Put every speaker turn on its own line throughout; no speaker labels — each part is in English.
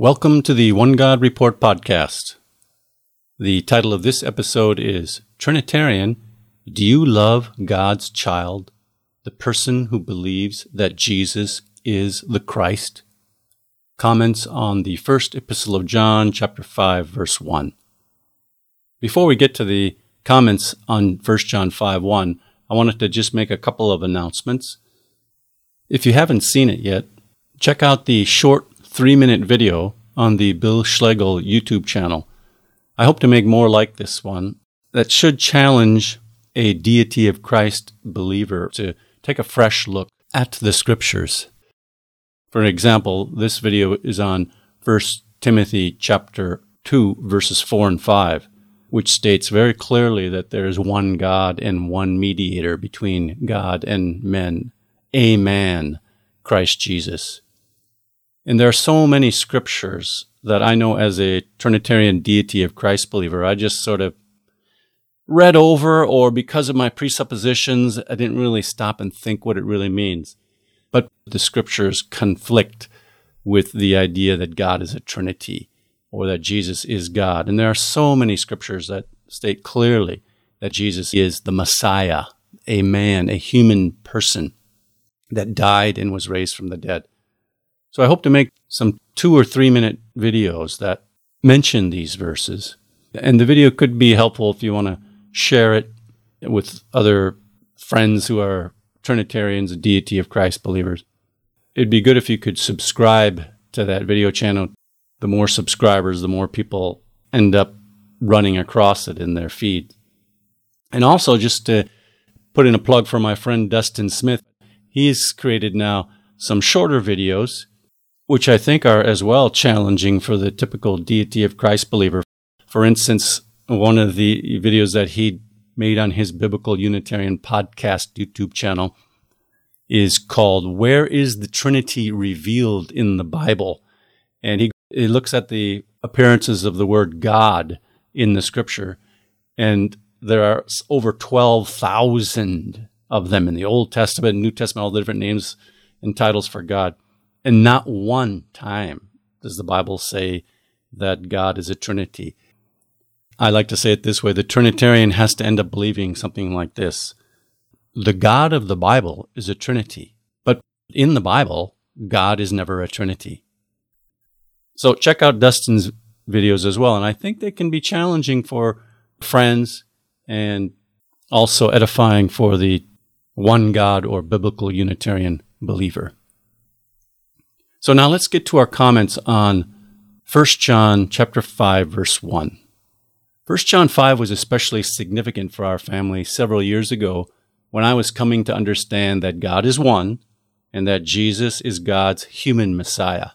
Welcome to the One God Report podcast. The title of this episode is Trinitarian Do You Love God's Child, the person who believes that Jesus is the Christ? Comments on the first epistle of John, chapter 5, verse 1. Before we get to the comments on 1 John 5 1, I wanted to just make a couple of announcements. If you haven't seen it yet, check out the short three minute video on the Bill Schlegel YouTube channel. I hope to make more like this one that should challenge a deity of Christ believer to take a fresh look at the scriptures. For example, this video is on 1 Timothy chapter 2 verses 4 and 5, which states very clearly that there is one God and one mediator between God and men, a man, Christ Jesus. And there are so many scriptures that I know as a Trinitarian deity of Christ believer, I just sort of read over, or because of my presuppositions, I didn't really stop and think what it really means. But the scriptures conflict with the idea that God is a Trinity or that Jesus is God. And there are so many scriptures that state clearly that Jesus is the Messiah, a man, a human person that died and was raised from the dead. So I hope to make some two or three minute videos that mention these verses. And the video could be helpful if you want to share it with other friends who are Trinitarians, and deity of Christ believers. It'd be good if you could subscribe to that video channel. The more subscribers, the more people end up running across it in their feed. And also, just to put in a plug for my friend Dustin Smith, he's created now some shorter videos which I think are as well challenging for the typical deity of Christ believer. For instance, one of the videos that he made on his Biblical Unitarian podcast YouTube channel is called Where is the Trinity Revealed in the Bible? And he, he looks at the appearances of the word God in the scripture. And there are over 12,000 of them in the Old Testament, New Testament, all the different names and titles for God. And not one time does the Bible say that God is a Trinity. I like to say it this way the Trinitarian has to end up believing something like this The God of the Bible is a Trinity, but in the Bible, God is never a Trinity. So check out Dustin's videos as well, and I think they can be challenging for friends and also edifying for the one God or biblical Unitarian believer. So now let's get to our comments on 1 John chapter 5 verse 1. 1 John 5 was especially significant for our family several years ago when I was coming to understand that God is one and that Jesus is God's human Messiah.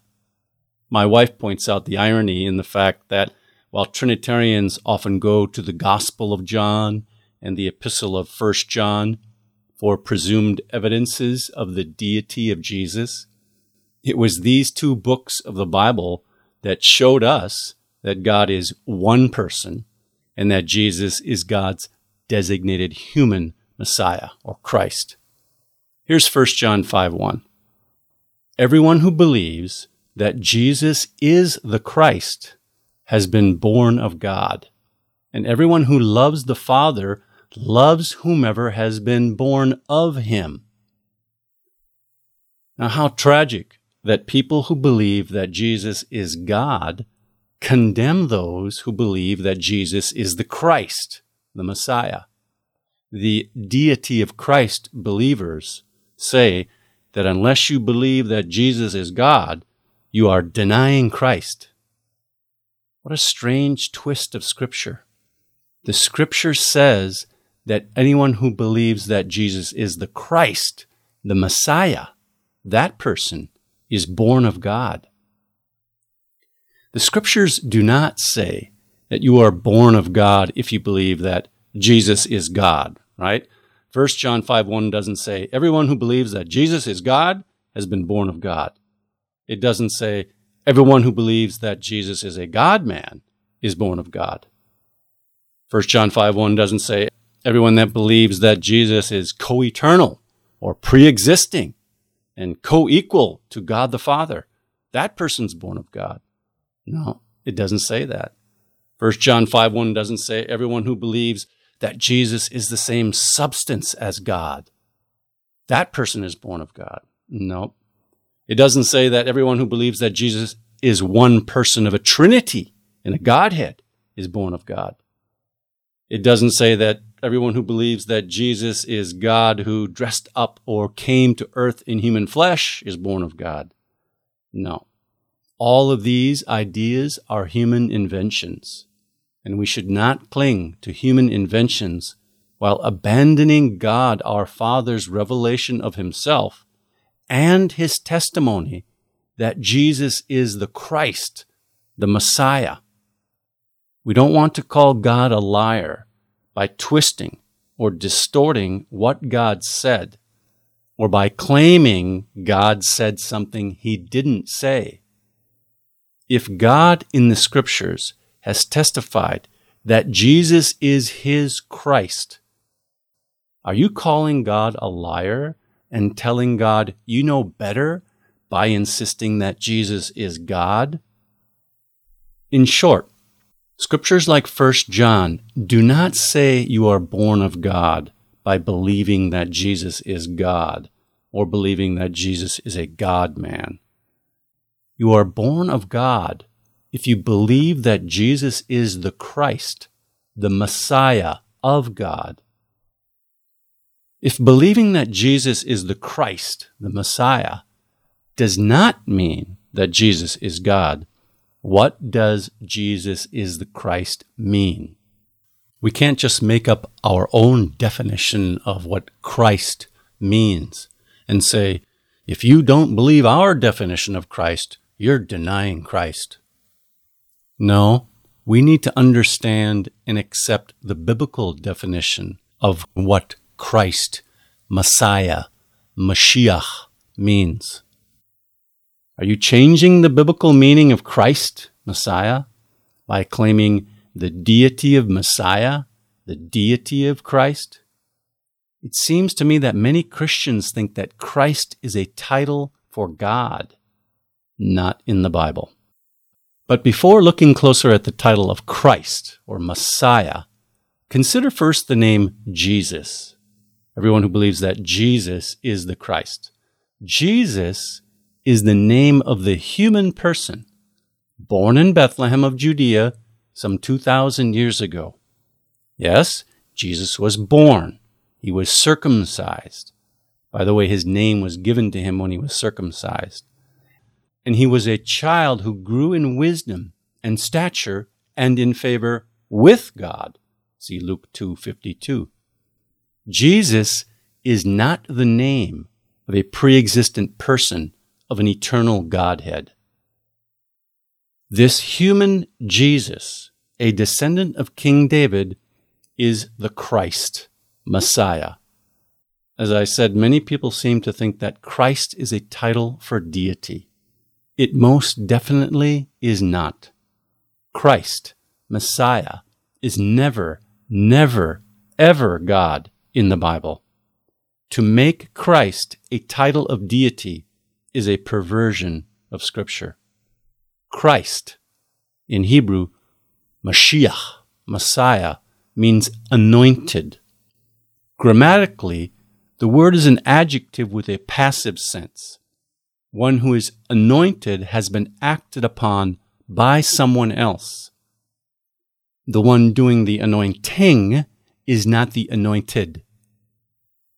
My wife points out the irony in the fact that while Trinitarians often go to the Gospel of John and the Epistle of 1 John for presumed evidences of the deity of Jesus, it was these two books of the Bible that showed us that God is one person and that Jesus is God's designated human Messiah or Christ. Here's 1 John 5 1. Everyone who believes that Jesus is the Christ has been born of God, and everyone who loves the Father loves whomever has been born of him. Now, how tragic that people who believe that Jesus is God condemn those who believe that Jesus is the Christ, the Messiah. The deity of Christ believers say that unless you believe that Jesus is God, you are denying Christ. What a strange twist of Scripture. The Scripture says that anyone who believes that Jesus is the Christ, the Messiah, that person is born of God. The scriptures do not say that you are born of God if you believe that Jesus is God, right? 1 John 5 1 doesn't say everyone who believes that Jesus is God has been born of God. It doesn't say everyone who believes that Jesus is a God man is born of God. 1 John 5 1 doesn't say everyone that believes that Jesus is co eternal or pre existing and co equal to God the Father. That person's born of God. No, it doesn't say that. 1 John 5 1 doesn't say everyone who believes that Jesus is the same substance as God. That person is born of God. No. It doesn't say that everyone who believes that Jesus is one person of a trinity in a Godhead is born of God. It doesn't say that everyone who believes that Jesus is God who dressed up or came to earth in human flesh is born of God. No. All of these ideas are human inventions, and we should not cling to human inventions while abandoning God our Father's revelation of Himself and His testimony that Jesus is the Christ, the Messiah. We don't want to call God a liar by twisting or distorting what God said, or by claiming God said something he didn't say. If God in the scriptures has testified that Jesus is his Christ, are you calling God a liar and telling God you know better by insisting that Jesus is God? In short, scriptures like 1 John do not say you are born of God by believing that Jesus is God or believing that Jesus is a God man. You are born of God if you believe that Jesus is the Christ, the Messiah of God. If believing that Jesus is the Christ, the Messiah, does not mean that Jesus is God, what does Jesus is the Christ mean? We can't just make up our own definition of what Christ means and say, if you don't believe our definition of Christ, you're denying Christ. No, we need to understand and accept the biblical definition of what Christ, Messiah, Mashiach means. Are you changing the biblical meaning of Christ, Messiah, by claiming the deity of Messiah, the deity of Christ? It seems to me that many Christians think that Christ is a title for God, not in the Bible. But before looking closer at the title of Christ or Messiah, consider first the name Jesus. Everyone who believes that Jesus is the Christ. Jesus is the name of the human person born in Bethlehem of Judea some 2,000 years ago. Yes, Jesus was born. He was circumcised. By the way, his name was given to him when he was circumcised. And he was a child who grew in wisdom and stature and in favor with God. See Luke 2:52. Jesus is not the name of a pre-existent person of an eternal Godhead. This human Jesus, a descendant of King David, is the Christ, Messiah. As I said, many people seem to think that Christ is a title for deity. It most definitely is not. Christ, Messiah, is never, never, ever God in the Bible. To make Christ a title of deity is a perversion of Scripture. Christ, in Hebrew, Mashiach, Messiah, means anointed. Grammatically, the word is an adjective with a passive sense. One who is anointed has been acted upon by someone else. The one doing the anointing is not the anointed.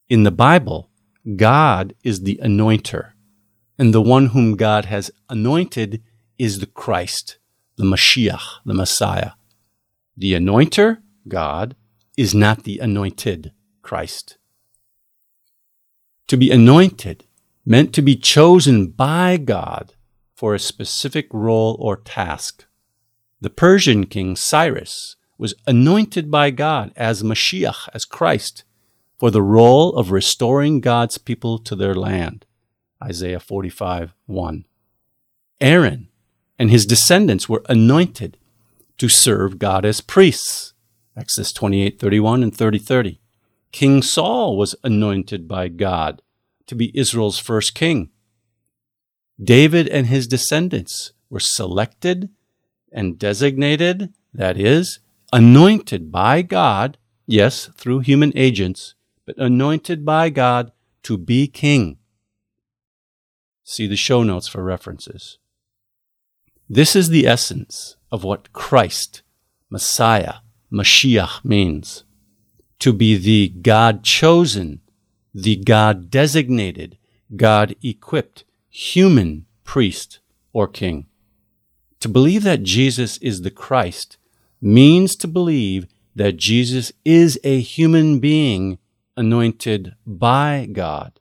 In the Bible, God is the anointer and the one whom God has anointed is the Christ, the Mashiach, the Messiah. The anointer, God, is not the anointed, Christ. To be anointed meant to be chosen by God for a specific role or task. The Persian king Cyrus was anointed by God as Mashiach, as Christ, for the role of restoring God's people to their land. Isaiah 45 1. Aaron and his descendants were anointed to serve God as priests. Exodus 28 31 and 30 30. King Saul was anointed by God to be Israel's first king. David and his descendants were selected and designated, that is, anointed by God, yes, through human agents, but anointed by God to be king. See the show notes for references. This is the essence of what Christ, Messiah, Mashiach means to be the God chosen, the God designated, God equipped, human priest or king. To believe that Jesus is the Christ means to believe that Jesus is a human being anointed by God.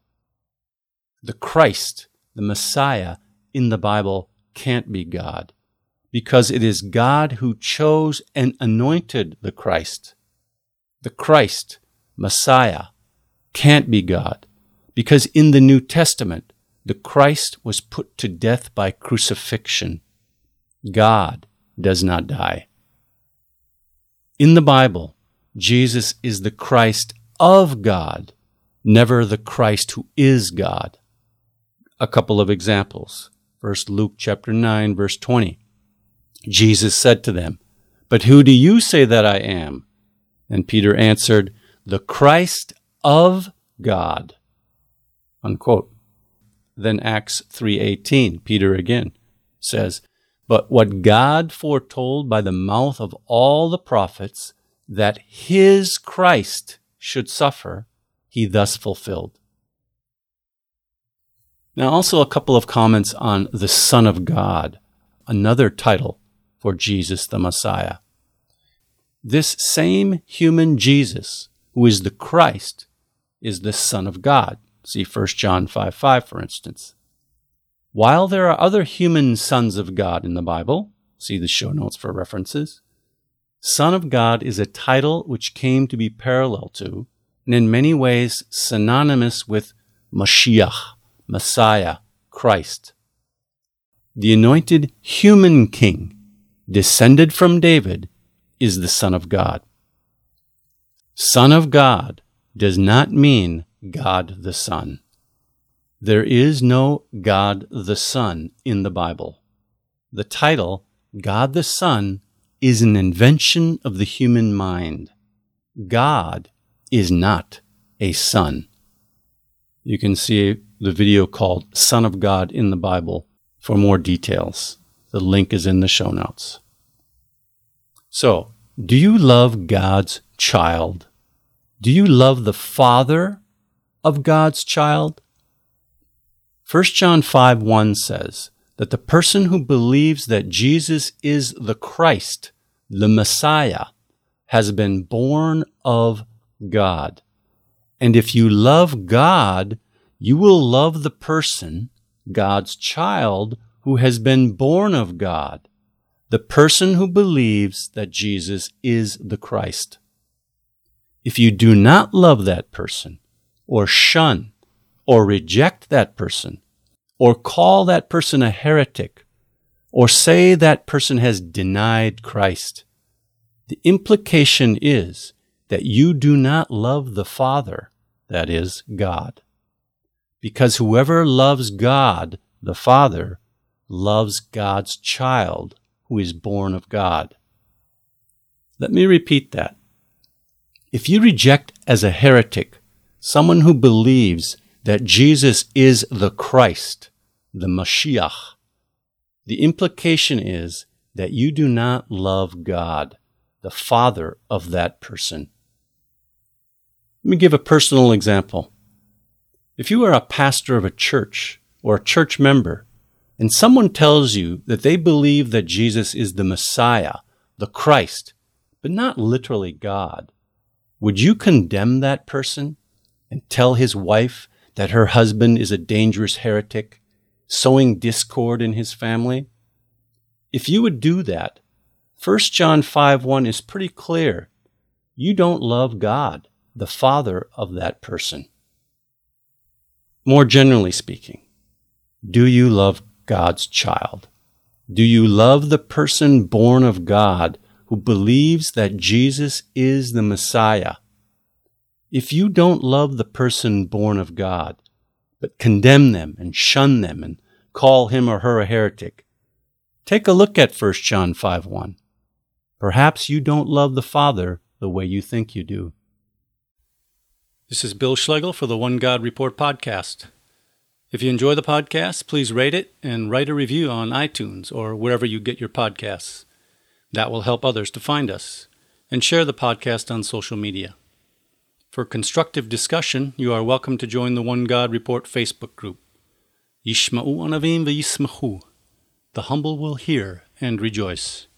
The Christ, the Messiah in the Bible can't be God because it is God who chose and anointed the Christ. The Christ, Messiah, can't be God because in the New Testament, the Christ was put to death by crucifixion. God does not die. In the Bible, Jesus is the Christ of God, never the Christ who is God. A couple of examples. First Luke chapter 9 verse 20. Jesus said to them, But who do you say that I am? And Peter answered, The Christ of God. Unquote. Then Acts 3:18, Peter again says, "But what God foretold by the mouth of all the prophets that his Christ should suffer, he thus fulfilled." Now also a couple of comments on the Son of God, another title for Jesus the Messiah. This same human Jesus, who is the Christ, is the Son of God. See 1 John 5 5, for instance. While there are other human sons of God in the Bible, see the show notes for references, Son of God is a title which came to be parallel to, and in many ways synonymous with Mashiach, Messiah, Christ. The anointed human king, descended from David, is the Son of God. Son of God does not mean God the Son. There is no God the Son in the Bible. The title, God the Son, is an invention of the human mind. God is not a son. You can see the video called Son of God in the Bible for more details. The link is in the show notes. So, do you love God's child? Do you love the Father of God's child? 1 John 5 1 says that the person who believes that Jesus is the Christ, the Messiah, has been born of God. And if you love God, you will love the person, God's child, who has been born of God, the person who believes that Jesus is the Christ. If you do not love that person, or shun or reject that person or call that person a heretic or say that person has denied Christ, the implication is that you do not love the Father, that is, God. Because whoever loves God, the Father, loves God's child who is born of God. Let me repeat that. If you reject as a heretic someone who believes that Jesus is the Christ, the Mashiach, the implication is that you do not love God, the Father of that person. Let me give a personal example. If you are a pastor of a church or a church member, and someone tells you that they believe that Jesus is the Messiah, the Christ, but not literally God, would you condemn that person and tell his wife that her husband is a dangerous heretic, sowing discord in his family? If you would do that, 1 John 5 1 is pretty clear. You don't love God, the Father of that person. More generally speaking, do you love God's child? Do you love the person born of God who believes that Jesus is the Messiah, if you don't love the person born of God, but condemn them and shun them and call him or her a heretic, Take a look at 1 John 5 1. Perhaps you don't love the Father the way you think you do. This is Bill Schlegel for the One God Report podcast. If you enjoy the podcast, please rate it and write a review on iTunes or wherever you get your podcasts. That will help others to find us. And share the podcast on social media. For constructive discussion, you are welcome to join the One God Report Facebook group. Yishma'u anavim v'yismachu. The humble will hear and rejoice.